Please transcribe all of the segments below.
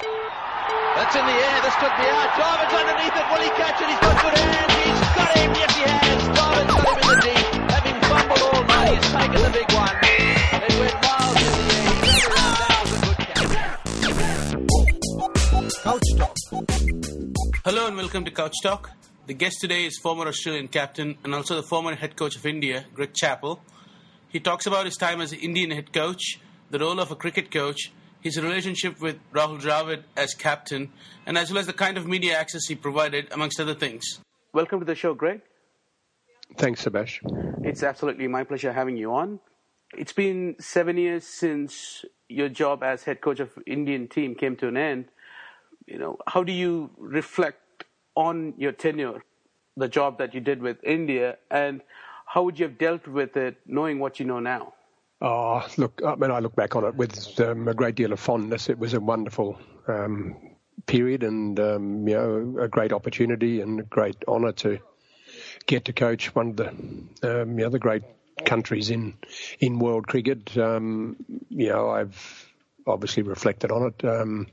That's in the air. This could be out. Jarvin's underneath it. Will he catch it? He's got good hands. He's got him. Yes, he has. Jarvin's got him in the deep. Having fumbled all night, he's taken the big one. It went miles in the air. He got it. That was a good catch. Couch Talk. Hello and welcome to Couch Talk. The guest today is former Australian captain and also the former head coach of India, Greg Chappell. He talks about his time as an Indian head coach, the role of a cricket coach, his relationship with Rahul Dravid as captain, and as well as the kind of media access he provided, amongst other things. Welcome to the show, Greg. Thanks, Subash. It's absolutely my pleasure having you on. It's been seven years since your job as head coach of Indian team came to an end. You know, how do you reflect on your tenure, the job that you did with India, and how would you have dealt with it knowing what you know now? Oh, look, I mean, I look back on it with um, a great deal of fondness. It was a wonderful um, period and, um, you know, a great opportunity and a great honour to get to coach one of the, um, you know, the great countries in, in world cricket. Um, you know, I've obviously reflected on it. Um,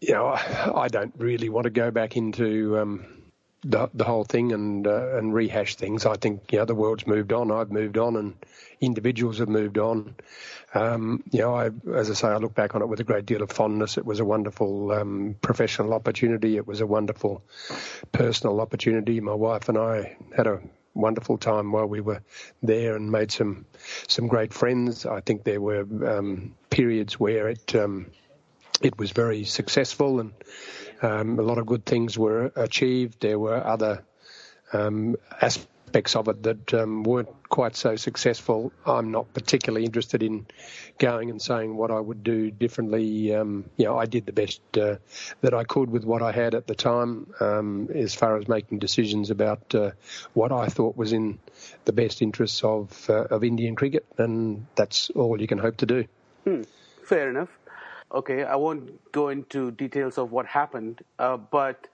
you know, I don't really want to go back into um, the the whole thing and uh, and rehash things. I think you know the world's moved on. I've moved on, and individuals have moved on. Um, you know, I, as I say, I look back on it with a great deal of fondness. It was a wonderful um, professional opportunity. It was a wonderful personal opportunity. My wife and I had a wonderful time while we were there and made some some great friends. I think there were um, periods where it um, it was very successful and um, a lot of good things were achieved. There were other um, aspects of it that um, weren't quite so successful. I'm not particularly interested in going and saying what I would do differently. Um, you know, I did the best uh, that I could with what I had at the time, um, as far as making decisions about uh, what I thought was in the best interests of uh, of Indian cricket, and that's all you can hope to do. Hmm. Fair enough okay, I won't go into details of what happened, uh, but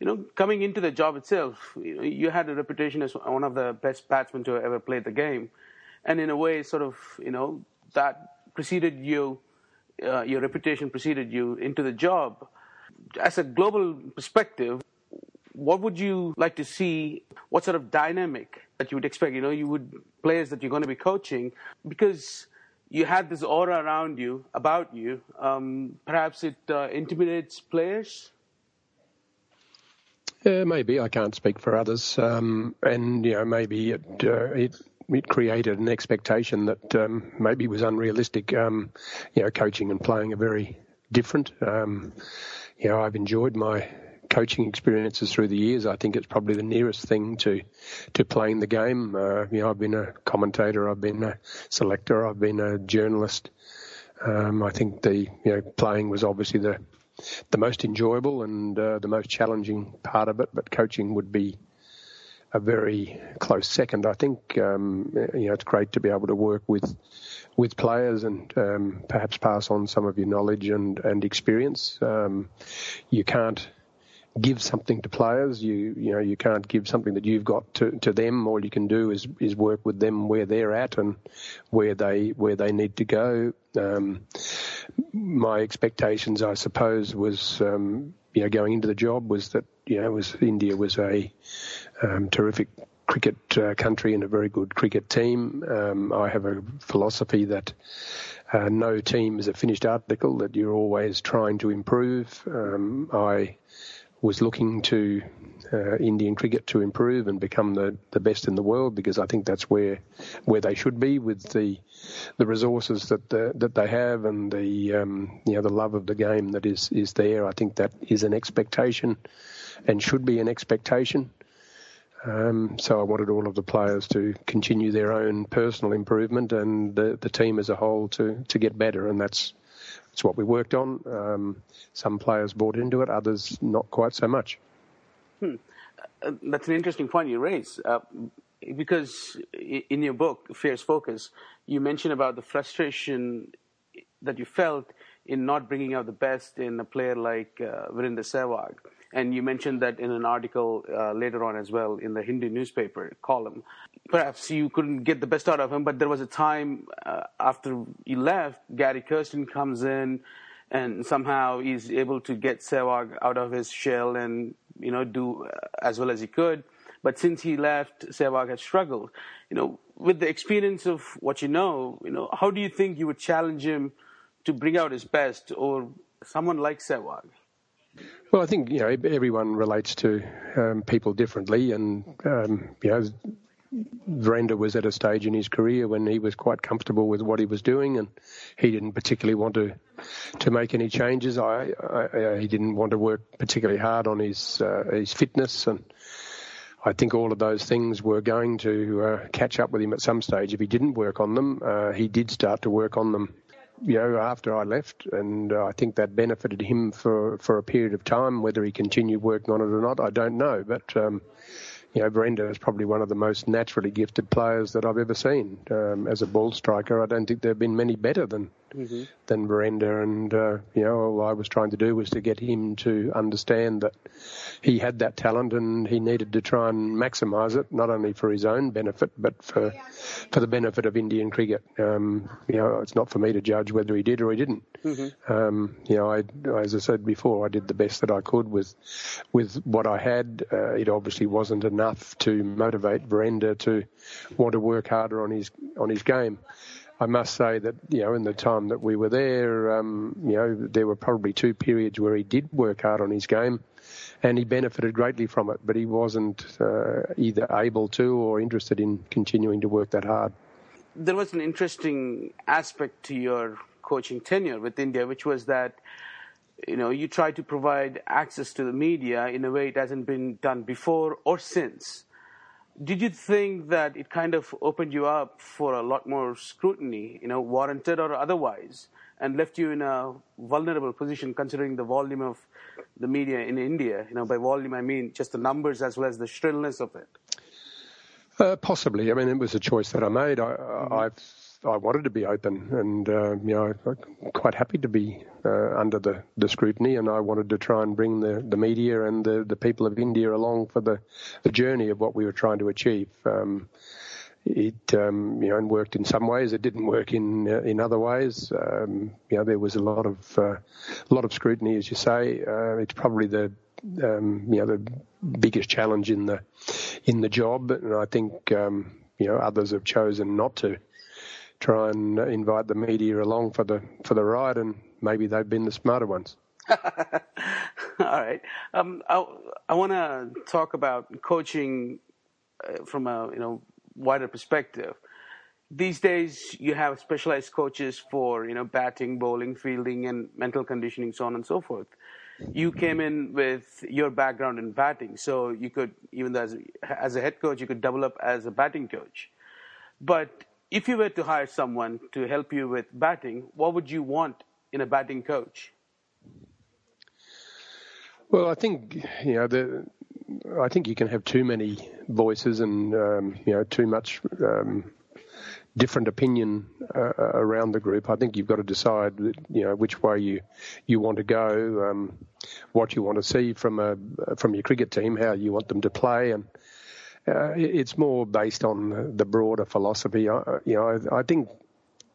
you know, coming into the job itself, you, had a reputation as one of the best batsmen to ever play the game, and in a way, sort of, you know, that preceded you, uh, your reputation preceded you into the job. As a global perspective, what would you like to see? What sort of dynamic that you would expect? You know, you would players that you're going to be coaching because you had this aura around you, about you. Um, perhaps it uh, intimidates players. Yeah, maybe I can't speak for others, um, and you know maybe it uh, it it created an expectation that um, maybe was unrealistic. Um, you know, coaching and playing are very different. Um, you know, I've enjoyed my coaching experiences through the years, I think it's probably the nearest thing to to playing the game. Uh, you know, I've been a commentator, I've been a selector, I've been a journalist. Um, I think the you know playing was obviously the the most enjoyable and uh, the most challenging part of it, but coaching would be a very close second. I think um, you know it's great to be able to work with with players and um, perhaps pass on some of your knowledge and and experience. Um, you can't give something to players. You you know you can't give something that you've got to, to them. All you can do is is work with them where they're at and where they where they need to go. Um, my expectations, I suppose, was um, you know going into the job was that you know was India was a um, terrific cricket uh, country and a very good cricket team. Um, I have a philosophy that uh, no team is a finished article, that you're always trying to improve. Um, I was looking to uh, Indian cricket to improve and become the, the best in the world because I think that's where where they should be with the the resources that the, that they have and the um, you know the love of the game that is is there. I think that is an expectation and should be an expectation. Um, so I wanted all of the players to continue their own personal improvement and the, the team as a whole to, to get better, and that's it's what we worked on. Um, some players bought into it, others not quite so much. Hmm. Uh, that's an interesting point you raise. Uh, because in your book, Fierce Focus, you mention about the frustration that you felt in not bringing out the best in a player like uh, Virender Sehwag. And you mentioned that in an article uh, later on as well in the Hindu newspaper column. Perhaps you couldn't get the best out of him, but there was a time uh, after he left, Gary Kirsten comes in, and somehow he's able to get Sehwag out of his shell and you know do as well as he could. But since he left, Sehwag has struggled. You know, with the experience of what you know, you know, how do you think you would challenge him to bring out his best, or someone like Sehwag? Well, I think you know everyone relates to um, people differently, and um, you know Virender was at a stage in his career when he was quite comfortable with what he was doing, and he didn't particularly want to to make any changes. I, I he didn't want to work particularly hard on his uh, his fitness, and I think all of those things were going to uh, catch up with him at some stage. If he didn't work on them, uh, he did start to work on them. You know, after I left, and uh, I think that benefited him for for a period of time. Whether he continued working on it or not, I don't know. But um, you know, Virender is probably one of the most naturally gifted players that I've ever seen um, as a ball striker. I don't think there have been many better than mm-hmm. than Virender, and uh, you know, all I was trying to do was to get him to understand that he had that talent and he needed to try and maximise it, not only for his own benefit but for for the benefit of Indian cricket. Um, you know, it's not for me to judge whether he did or he didn't. Mm-hmm. Um, you know, I, as I said before, I did the best that I could with with what I had. Uh, it obviously wasn't enough to motivate Virender to want to work harder on his on his game. I must say that you know in the time that we were there, um, you know there were probably two periods where he did work hard on his game, and he benefited greatly from it. But he wasn't uh, either able to or interested in continuing to work that hard. There was an interesting aspect to your coaching tenure with India, which was that you know you tried to provide access to the media in a way it hasn't been done before or since did you think that it kind of opened you up for a lot more scrutiny, you know, warranted or otherwise, and left you in a vulnerable position considering the volume of the media in India? You know, by volume I mean just the numbers as well as the shrillness of it. Uh, possibly. I mean, it was a choice that I made. I, mm-hmm. I've wanted to be open, and uh, you know, I'm quite happy to be uh, under the, the scrutiny, and I wanted to try and bring the, the media and the, the people of India along for the, the journey of what we were trying to achieve. Um, it um, you know and worked in some ways. It didn't work in uh, in other ways. Um, you know, there was a lot of uh, a lot of scrutiny, as you say. Uh, it's probably the um, you know the biggest challenge in the in the job, and I think um, you know others have chosen not to try and invite the media along for the for the ride, and maybe they've been the smarter ones. All right, um, I, I want to talk about coaching uh, from a you know wider perspective. These days, you have specialized coaches for you know batting, bowling, fielding, and mental conditioning, so on and so forth. You came in with your background in batting, so you could even as as a head coach, you could double up as a batting coach. But if you were to hire someone to help you with batting, what would you want in a batting coach? Well, I think you know the. I think you can have too many voices and um, you know too much um, different opinion uh, around the group. I think you've got to decide you know which way you you want to go, um, what you want to see from a from your cricket team, how you want them to play, and uh, it's more based on the broader philosophy. I, you know, I, I think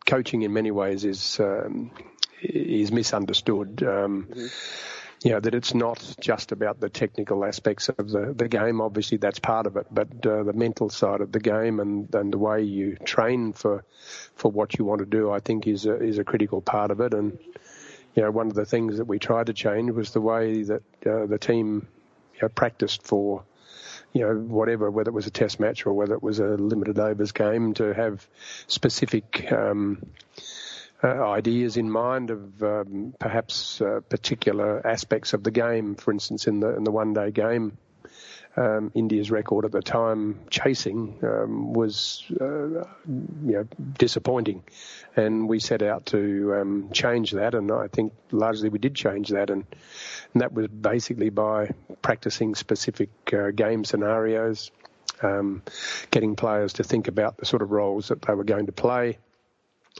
coaching in many ways is um, is misunderstood. Um, mm-hmm. You know that it's not just about the technical aspects of the, the game. Obviously, that's part of it, but uh, the mental side of the game and, and the way you train for for what you want to do, I think, is a, is a critical part of it. And you know, one of the things that we tried to change was the way that uh, the team you know, practiced for you know, whatever, whether it was a test match or whether it was a limited overs game, to have specific um, uh, ideas in mind of um, perhaps uh, particular aspects of the game. For instance, in the in the one day game, um, India's record at the time chasing um, was uh, you know disappointing, and we set out to um, change that. And I think largely we did change that, and, and that was basically by practicing specific uh, game scenarios, um, getting players to think about the sort of roles that they were going to play.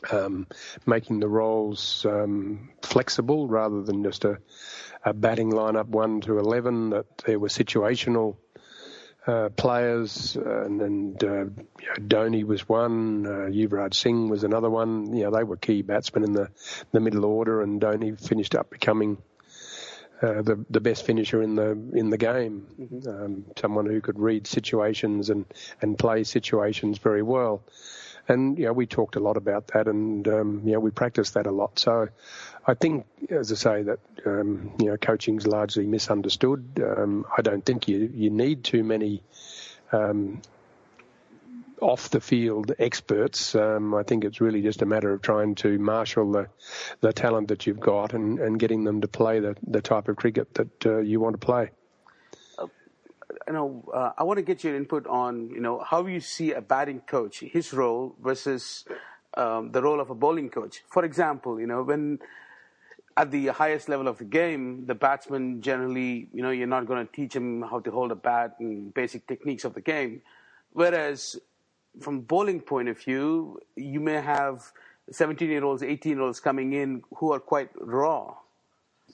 Um, making the roles um, flexible rather than just a, a batting lineup one to eleven. That there were situational uh, players, and, and uh, you know, Dhoni was one, uh, Yuvraj Singh was another one. You know, they were key batsmen in the the middle order, and Dhoni finished up becoming uh, the the best finisher in the in the game. Mm-hmm. Um, someone who could read situations and and play situations very well. And you know, we talked a lot about that, and um, you know, we practiced that a lot. So, I think, as I say, that um, you know, coaching's largely misunderstood. Um, I don't think you you need too many um, off the field experts. Um, I think it's really just a matter of trying to marshal the the talent that you've got and, and getting them to play the the type of cricket that uh, you want to play. Uh, you know, uh, I want to get your input on you know how you see a batting coach, his role versus um, the role of a bowling coach. For example, you know when at the highest level of the game, the batsman generally, you know, you're not going to teach him how to hold a bat and basic techniques of the game. Whereas from bowling point of view, you may have 17 year olds, 18 year olds coming in who are quite raw.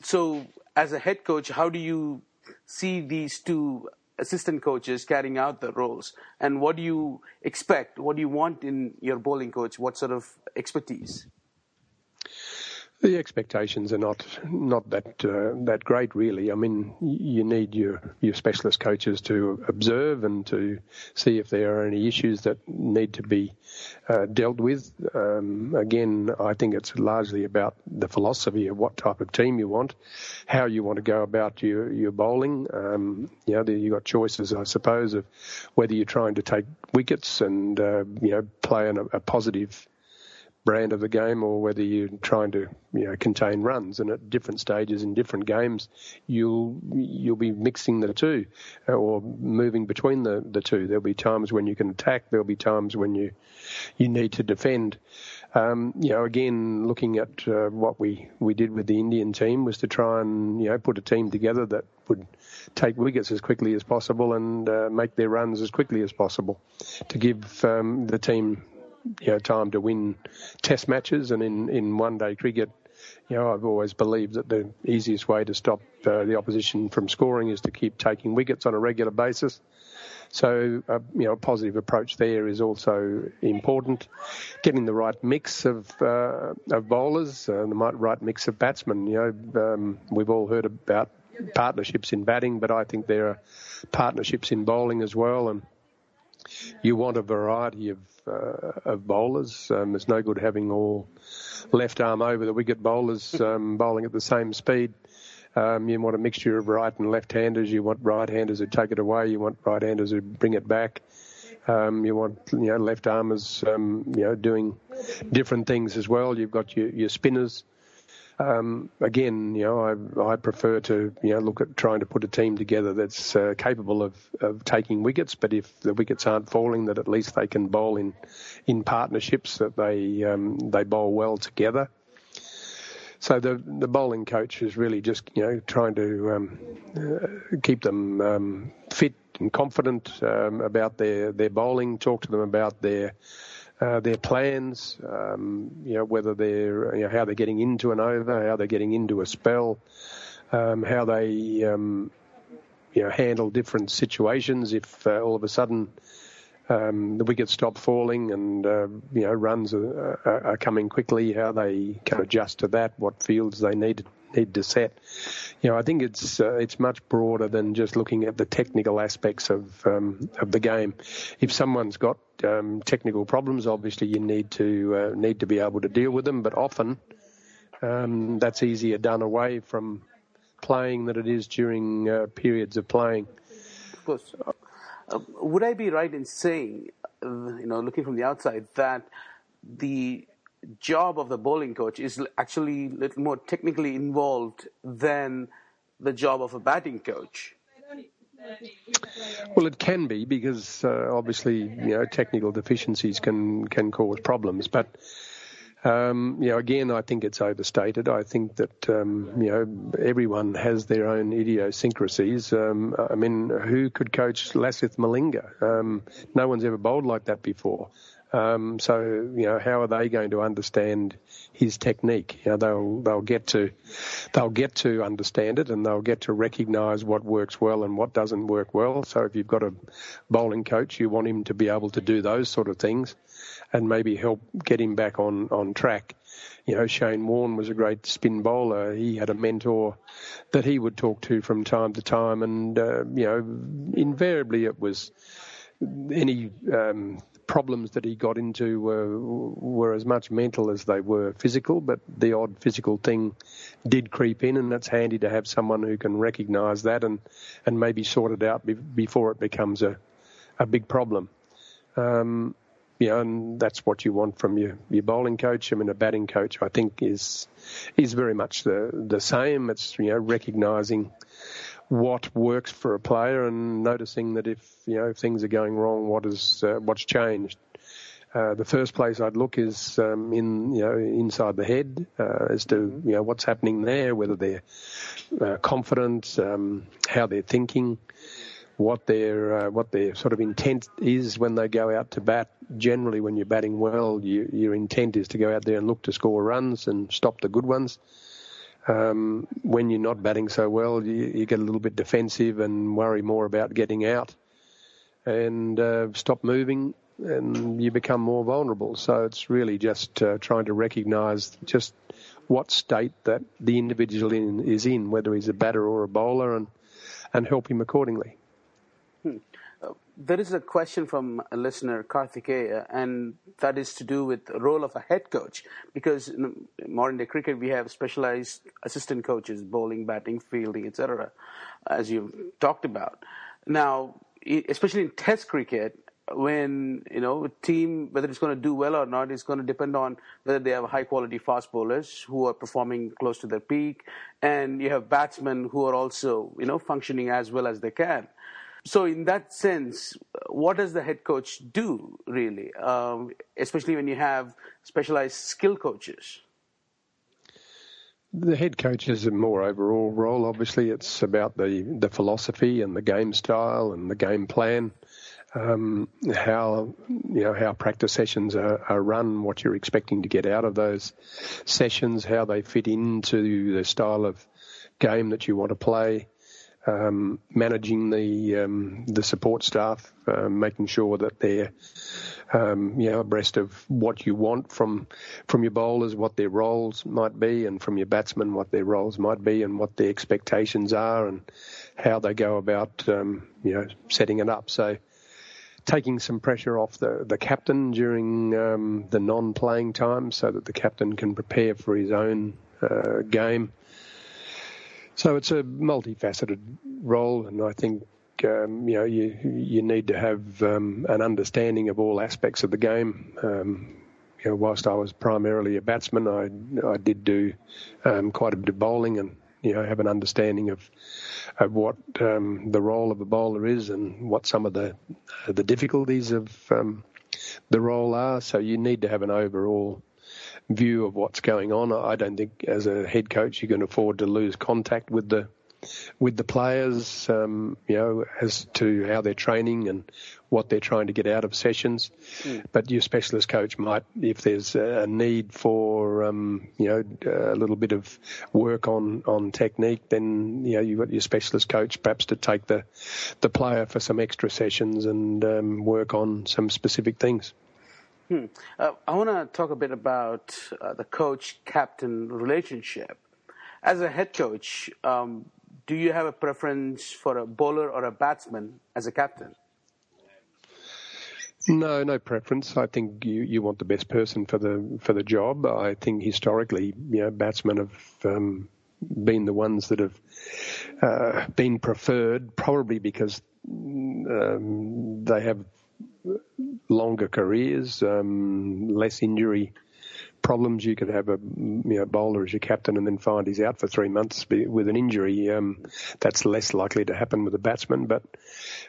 So, as a head coach, how do you see these two assistant coaches carrying out the roles? And what do you expect? What do you want in your bowling coach? What sort of expertise? The expectations are not not that uh, that great, really. I mean, you need your your specialist coaches to observe and to see if there are any issues that need to be uh, dealt with. Um, again, I think it's largely about the philosophy of what type of team you want, how you want to go about your your bowling. Um, you know, you've got choices, I suppose, of whether you're trying to take wickets and uh, you know play in a, a positive brand of the game or whether you're trying to you know contain runs. And at different stages in different games you'll you'll be mixing the two uh, or moving between the the two. There'll be times when you can attack. There'll be times when you you need to defend. Um, you know again looking at uh, what we we did with the Indian team was to try and you know put a team together that would take wickets as quickly as possible and uh, make their runs as quickly as possible to give um, the team you know, time to win test matches. And in, in one day cricket, you know, I've always believed that the easiest way to stop uh, the opposition from scoring is to keep taking wickets on a regular basis. So, uh, you know, a positive approach there is also important. Getting the right mix of uh, of bowlers, uh, the right mix of batsmen. You know, um, we've all heard about partnerships in batting, but I think there are partnerships in bowling as well, and you want a variety of uh, of bowlers. Um, it's no good having all left arm over the wicket bowlers um, bowling at the same speed. Um, you want a mixture of right and left-handers. You want right-handers who take it away. You want right-handers who bring it back. Um, you want you know left armers um, you know doing different things as well. You've got your, your spinners um, again, you know, I, I prefer to, you know, look at trying to put a team together that's uh, capable of, of taking wickets, but if the wickets aren't falling, that at least they can bowl in, in partnerships, that they, um, they bowl well together. So the the bowling coach is really just you know trying to um, uh, keep them um, fit and confident um, about their their bowling. Talk to them about their uh, their plans, um, you know, whether they're, you know, how they're getting into an over, how they're getting into a spell, um, how they, um, you know, handle different situations if uh, all of a sudden um, the wickets stop falling and, uh, you know, runs are, are, coming quickly, how they can adjust to that, what fields they need need to set. You know, I think it's uh, it's much broader than just looking at the technical aspects of um, of the game. If someone's got um, technical problems, obviously you need to uh, need to be able to deal with them. But often um, that's easier done away from playing than it is during uh, periods of playing. Of course. Uh, would I be right in saying, uh, you know, looking from the outside, that the job of the bowling coach is actually a little more technically involved than the job of a batting coach. Well, it can be because uh, obviously you know technical deficiencies can can cause problems, but um, you know again I think it's overstated. I think that um, you know everyone has their own idiosyncrasies. Um, I mean, who could coach Lasith Malinga? Um, no one's ever bowled like that before. Um, so you know, how are they going to understand his technique? You know, they'll they'll get to they'll get to understand it, and they'll get to recognise what works well and what doesn't work well. So if you've got a bowling coach, you want him to be able to do those sort of things, and maybe help get him back on on track. You know, Shane Warne was a great spin bowler. He had a mentor that he would talk to from time to time, and uh, you know, invariably it was any um, problems that he got into were were as much mental as they were physical, but the odd physical thing did creep in, and it's handy to have someone who can recognise that and and maybe sort it out be, before it becomes a a big problem. Um, you know, and that's what you want from your, your bowling coach. I mean, a batting coach, I think, is is very much the the same. It's you know recognising what works for a player and noticing that if you know if things are going wrong, what is uh, what's changed. Uh, the first place I'd look is um, in you know inside the head uh, as to you know what's happening there, whether they're uh, confident, um, how they're thinking, what their uh, what their sort of intent is when they go out to bat. Generally, when you're batting well, you, your intent is to go out there and look to score runs and stop the good ones. Um, when you're not batting so well, you, you, get a little bit defensive and worry more about getting out and uh, stop moving, and you become more vulnerable. So it's really just uh, trying to recognise just what state that the individual in, is in, whether he's a batter or a bowler, and and help him accordingly. There is a question from a listener, Karthikeya, and that is to do with the role of a head coach. Because in modern day cricket, we have specialized assistant coaches, bowling, batting, fielding, etc., as you talked about. Now, especially in Test cricket, when you know a team whether it's going to do well or not is going to depend on whether they have high quality fast bowlers who are performing close to their peak, and you have batsmen who are also you know functioning as well as they can. So, in that sense, what does the head coach do really, um, especially when you have specialized skill coaches? The head coach has a more overall role. Obviously, it's about the, the philosophy and the game style and the game plan, um, how you know how practice sessions are, are, run, what you're expecting to get out of those sessions, how they fit into the style of game that you want to play um, managing the um, the support staff, uh, making sure that they're um, you know abreast of what you want from from your bowlers, what their roles might be, and from your batsmen what their roles might be, and what the expectations are, and how they go about um, you know setting it up. So. Taking some pressure off the, the captain during um, the non-playing time, so that the captain can prepare for his own uh, game, so it's a multifaceted role, and I think um, you know you you need to have um, an understanding of all aspects of the game. Um, you know, whilst I was primarily a batsman, I I did do um, quite a bit of bowling, and you know have an understanding of of what um, the role of a bowler is and what some of the the difficulties of um, the role are. So you need to have an overall view of what's going on. I don't think as a head coach you can afford to lose contact with the with the players, um, you know, as to how they're training and what they're trying to get out of sessions. Mm. But your specialist coach might, if there's a need for, um, you know, a little bit of work on, on technique, then, you know, you've got your specialist coach perhaps to take the, the player for some extra sessions and um, work on some specific things. Hmm. Uh, I want to talk a bit about uh, the coach captain relationship. As a head coach, um, do you have a preference for a bowler or a batsman as a captain? No, no preference. I think you, you want the best person for the for the job. I think historically, you know, batsmen have um, been the ones that have uh, been preferred, probably because um, they have longer careers, um, less injury problems. You could have a you know, bowler as your captain and then find he's out for three months with an injury. Um, that's less likely to happen with a batsman. But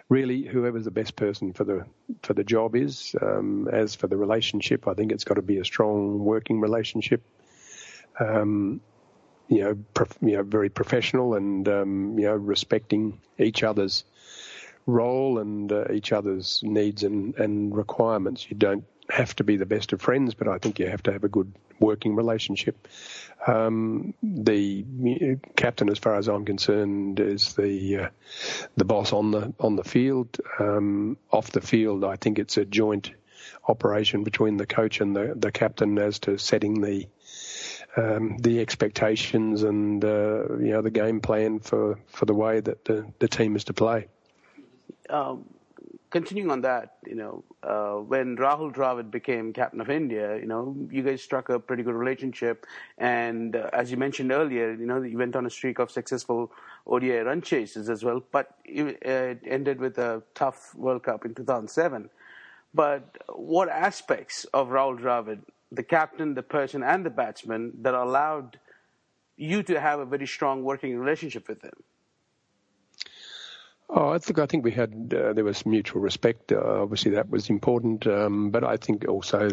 really, whoever's the best person for the for the job is. Um, as for the relationship, I think it's got to be a strong working relationship. Um, you know, prof, you know, very professional and um, you know, respecting each other's role and uh, each other's needs and, and requirements. You don't have to be the best of friends, but I think you have to have a good working relationship. Um, the captain, as far as I'm concerned, is the uh, the boss on the on the field. Um, off the field, I think it's a joint operation between the coach and the, the captain as to setting the um, the expectations and uh, you know the game plan for, for the way that the, the team is to play. Um, continuing on that, you know, uh, when Rahul Dravid became captain of India, you know, you guys struck a pretty good relationship, and uh, as you mentioned earlier, you know, you went on a streak of successful ODI run chases as well, but it, it ended with a tough World Cup in 2007. But what aspects of Rahul Dravid, the captain, the person, and the batsman, that allowed you to have a very strong working relationship with him? Oh, I think I think we had uh, there was mutual respect. Uh, obviously, that was important, um, but I think also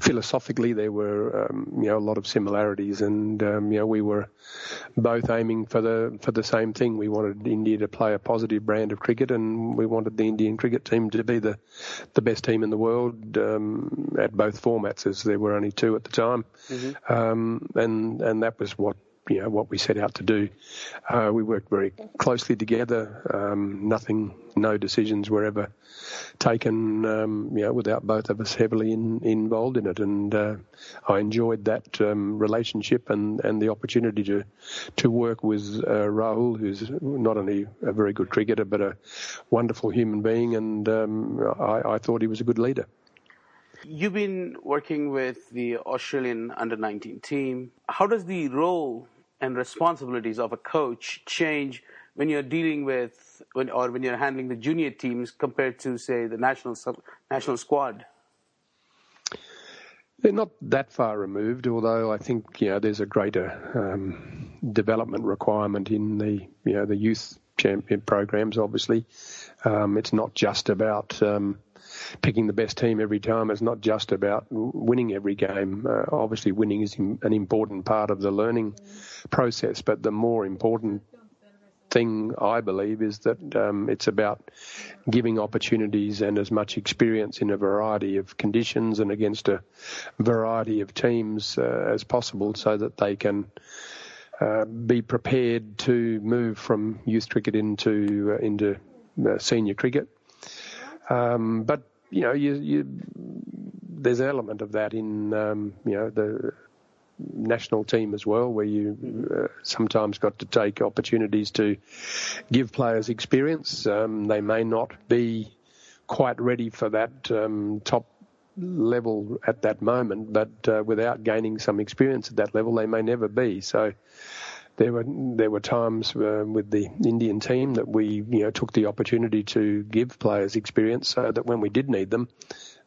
philosophically there were um, you know a lot of similarities, and um, you know we were both aiming for the for the same thing. We wanted India to play a positive brand of cricket, and we wanted the Indian cricket team to be the the best team in the world um, at both formats, as there were only two at the time, mm-hmm. Um, and and that was what you know what we set out to do. Uh, we worked very closely together. Um, nothing, no decisions were ever taken, um, you know, without both of us heavily in, involved in it. And uh, I enjoyed that um, relationship and, and the opportunity to to work with uh, Rahul, who's not only a very good cricketer but a wonderful human being, and um, I, I thought he was a good leader. You've been working with the Australian under 19 team. How does the role and responsibilities of a coach change when you're dealing with when, or when you're handling the junior teams compared to say the national national squad? They're not that far removed, although I think you know there's a greater um, development requirement in the you know the youth champion programs. Obviously, um, it's not just about um, picking the best team every time. It's not just about winning every game. Uh, obviously, winning is an important part of the learning process, but the more important thing I believe is that um, it's about giving opportunities and as much experience in a variety of conditions and against a variety of teams uh, as possible, so that they can. Uh, be prepared to move from youth cricket into uh, into uh, senior cricket. Um, but you know, you, you, there's an element of that in um, you know the national team as well, where you uh, sometimes got to take opportunities to give players experience. Um, they may not be quite ready for that um, top level at that moment, but uh, without gaining some experience at that level, they may never be. So there were there were times uh, with the Indian team that we you know took the opportunity to give players experience so that when we did need them,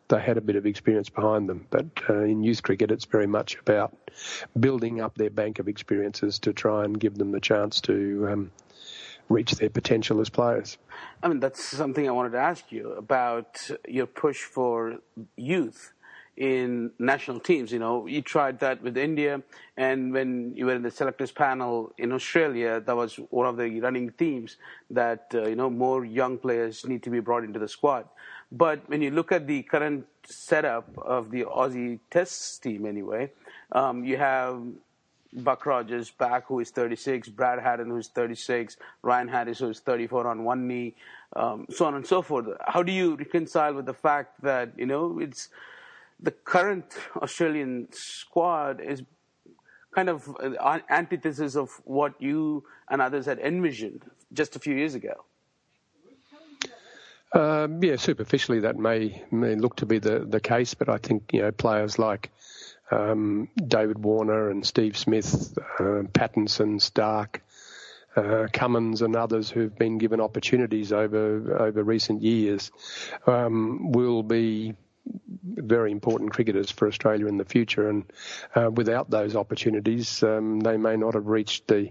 they had a bit of experience behind them. But uh, in youth cricket, it's very much about building up their bank of experiences to try and give them the chance to um, reach their potential as players. I mean, that's something I wanted to ask you about your push for youth in national teams. You know, you tried that with India, and when you were in the selectors panel in Australia, that was one of the running themes that uh, you know more young players need to be brought into the squad. But when you look at the current setup of the Aussie Test team, anyway, um, you have Buck Rogers back, who is 36, Brad Haddin, who is 36, Ryan Harris, who is 34 on one knee, um, so on and so forth. How do you reconcile with the fact that you know it's the current Australian squad is kind of an antithesis of what you and others had envisioned just a few years ago. Um, yeah, superficially that may, may look to be the, the case, but I think you know players like um, David Warner and Steve Smith, uh, Pattinson, Stark, uh, Cummins, and others who've been given opportunities over over recent years um, will be very important cricketers for Australia in the future. And uh, without those opportunities, um, they may not have reached the.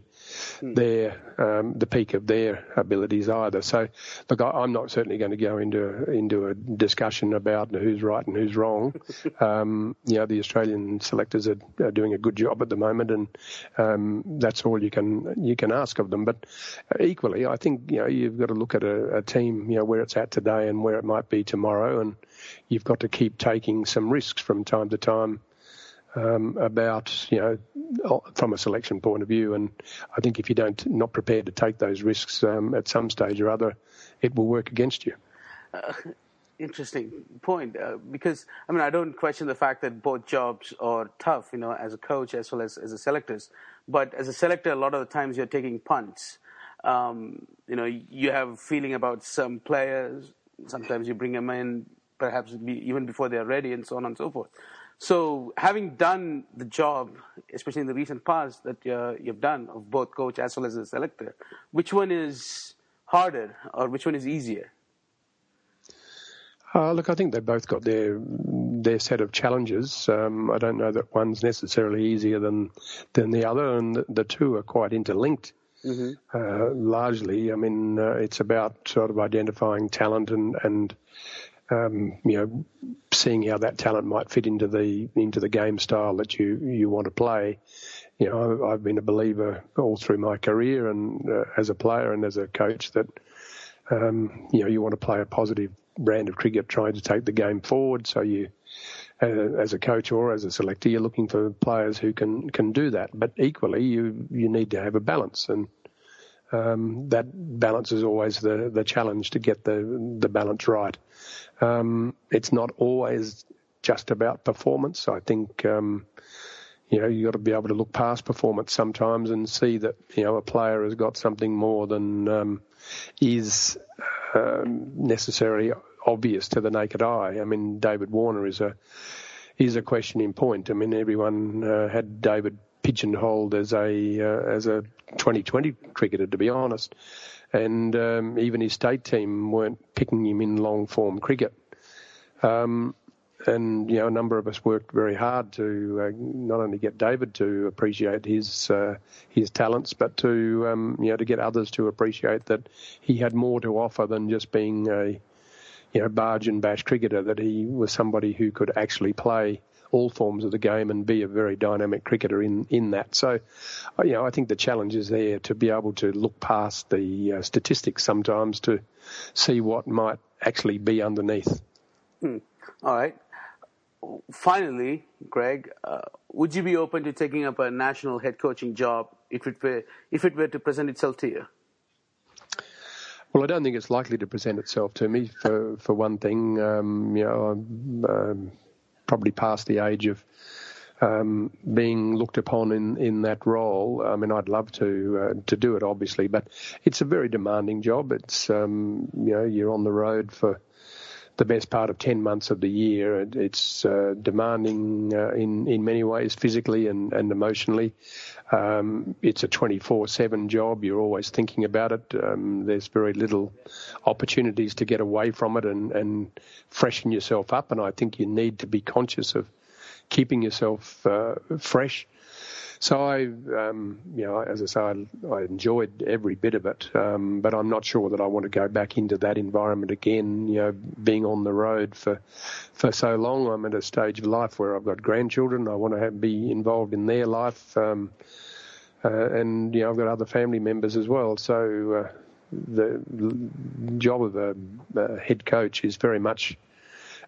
Their um, the peak of their abilities either. So, look, I, am not certainly going to go into into a discussion about who's right and who's wrong. um, you know, the Australian selectors are, are, doing a good job at the moment, and um, that's all you can you can ask of them. But equally, I think you know you've got to look at a, a team, you know, where it's at today and where it might be tomorrow, and you've got to keep taking some risks from time to time um, about you know from a selection point of view. And I think if you don't not prepared to take those risks um, at some stage or other, it will work against you. Uh, interesting point uh, because I mean I don't question the fact that both jobs are tough, you know, as a coach as well as as a selectors. But as a selector, a lot of the times you're taking punts. Um, you know, you have a feeling about some players. Sometimes you bring them in, perhaps even before they're ready, and so on and so forth. So, having done the job, especially in the recent past that uh, you've done of both coach as well as a selector, which one is harder or which one is easier? Uh, look, I think they both got their their set of challenges. Um, I don't know that one's necessarily easier than than the other, and the, the two are quite interlinked. Mm-hmm. Uh, largely, I mean, uh, it's about sort of identifying talent and and um, you know seeing how that talent might fit into the into the game style that you you want to play. You know, I've been a believer all through my career and uh, as a player and as a coach that um, you know you want to play a positive brand of cricket, trying to take the game forward. So you, uh, as a coach or as a selector, you're looking for players who can can do that. But equally, you you need to have a balance and. Um, that balance is always the, the challenge to get the the balance right. Um, it's not always just about performance. I think um, you know you got to be able to look past performance sometimes and see that you know a player has got something more than um, is um, necessarily obvious to the naked eye. I mean, David Warner is a is a questioning point. I mean, everyone uh, had David pigeonholed as a uh, as a 2020 cricketer, to be honest and um, even his state team weren't picking him in long form cricket. Um, and you know, a number of us worked very hard to uh, not only get David to appreciate his uh, his talents, but to um, you know to get others to appreciate that he had more to offer than just being a you know barge and bash cricketer. That he was somebody who could actually play all forms of the game and be a very dynamic cricketer in, in that. So, uh, you know, I think the challenge is there to be able to look past the uh, statistics sometimes to see what might actually be underneath. Hmm. All right. Finally, Greg, uh, would you be open to taking up a national head coaching job if it were if it were to present itself to you? Well, I don't think it's likely to present itself to me. For for one thing, um, you know, I'm um, probably past the age of um, being looked upon in, in that role. I mean, I'd love to uh, to do it, obviously, but it's a very demanding job. It's um, you know you're on the road for the best part of ten months of the year. It's uh, demanding uh, in in many ways, physically and, and emotionally. Um, it's a 24/7 job. You're always thinking about it. Um, there's very little opportunities to get away from it and, and freshen yourself up. And I think you need to be conscious of keeping yourself uh, fresh. So I, um, you know, as I say, I, I enjoyed every bit of it, um, but I'm not sure that I want to go back into that environment again. You know, being on the road for for so long, I'm at a stage of life where I've got grandchildren. I want to have, be involved in their life, um, uh, and you know, I've got other family members as well. So uh, the job of a, a head coach is very much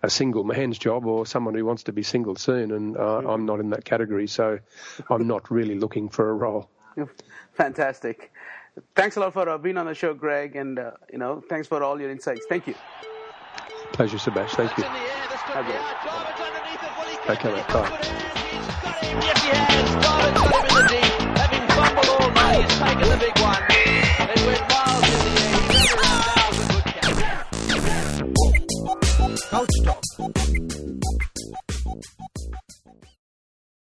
a single man's job or someone who wants to be single soon, and uh, mm. I'm not in that category, so I'm not really looking for a role. Fantastic. Thanks a lot for uh, being on the show, Greg, and uh, you know, thanks for all your insights. Thank you. Pleasure, Sebastian. Thank you. Okay, mate. Bye. Yes, Couch Talk.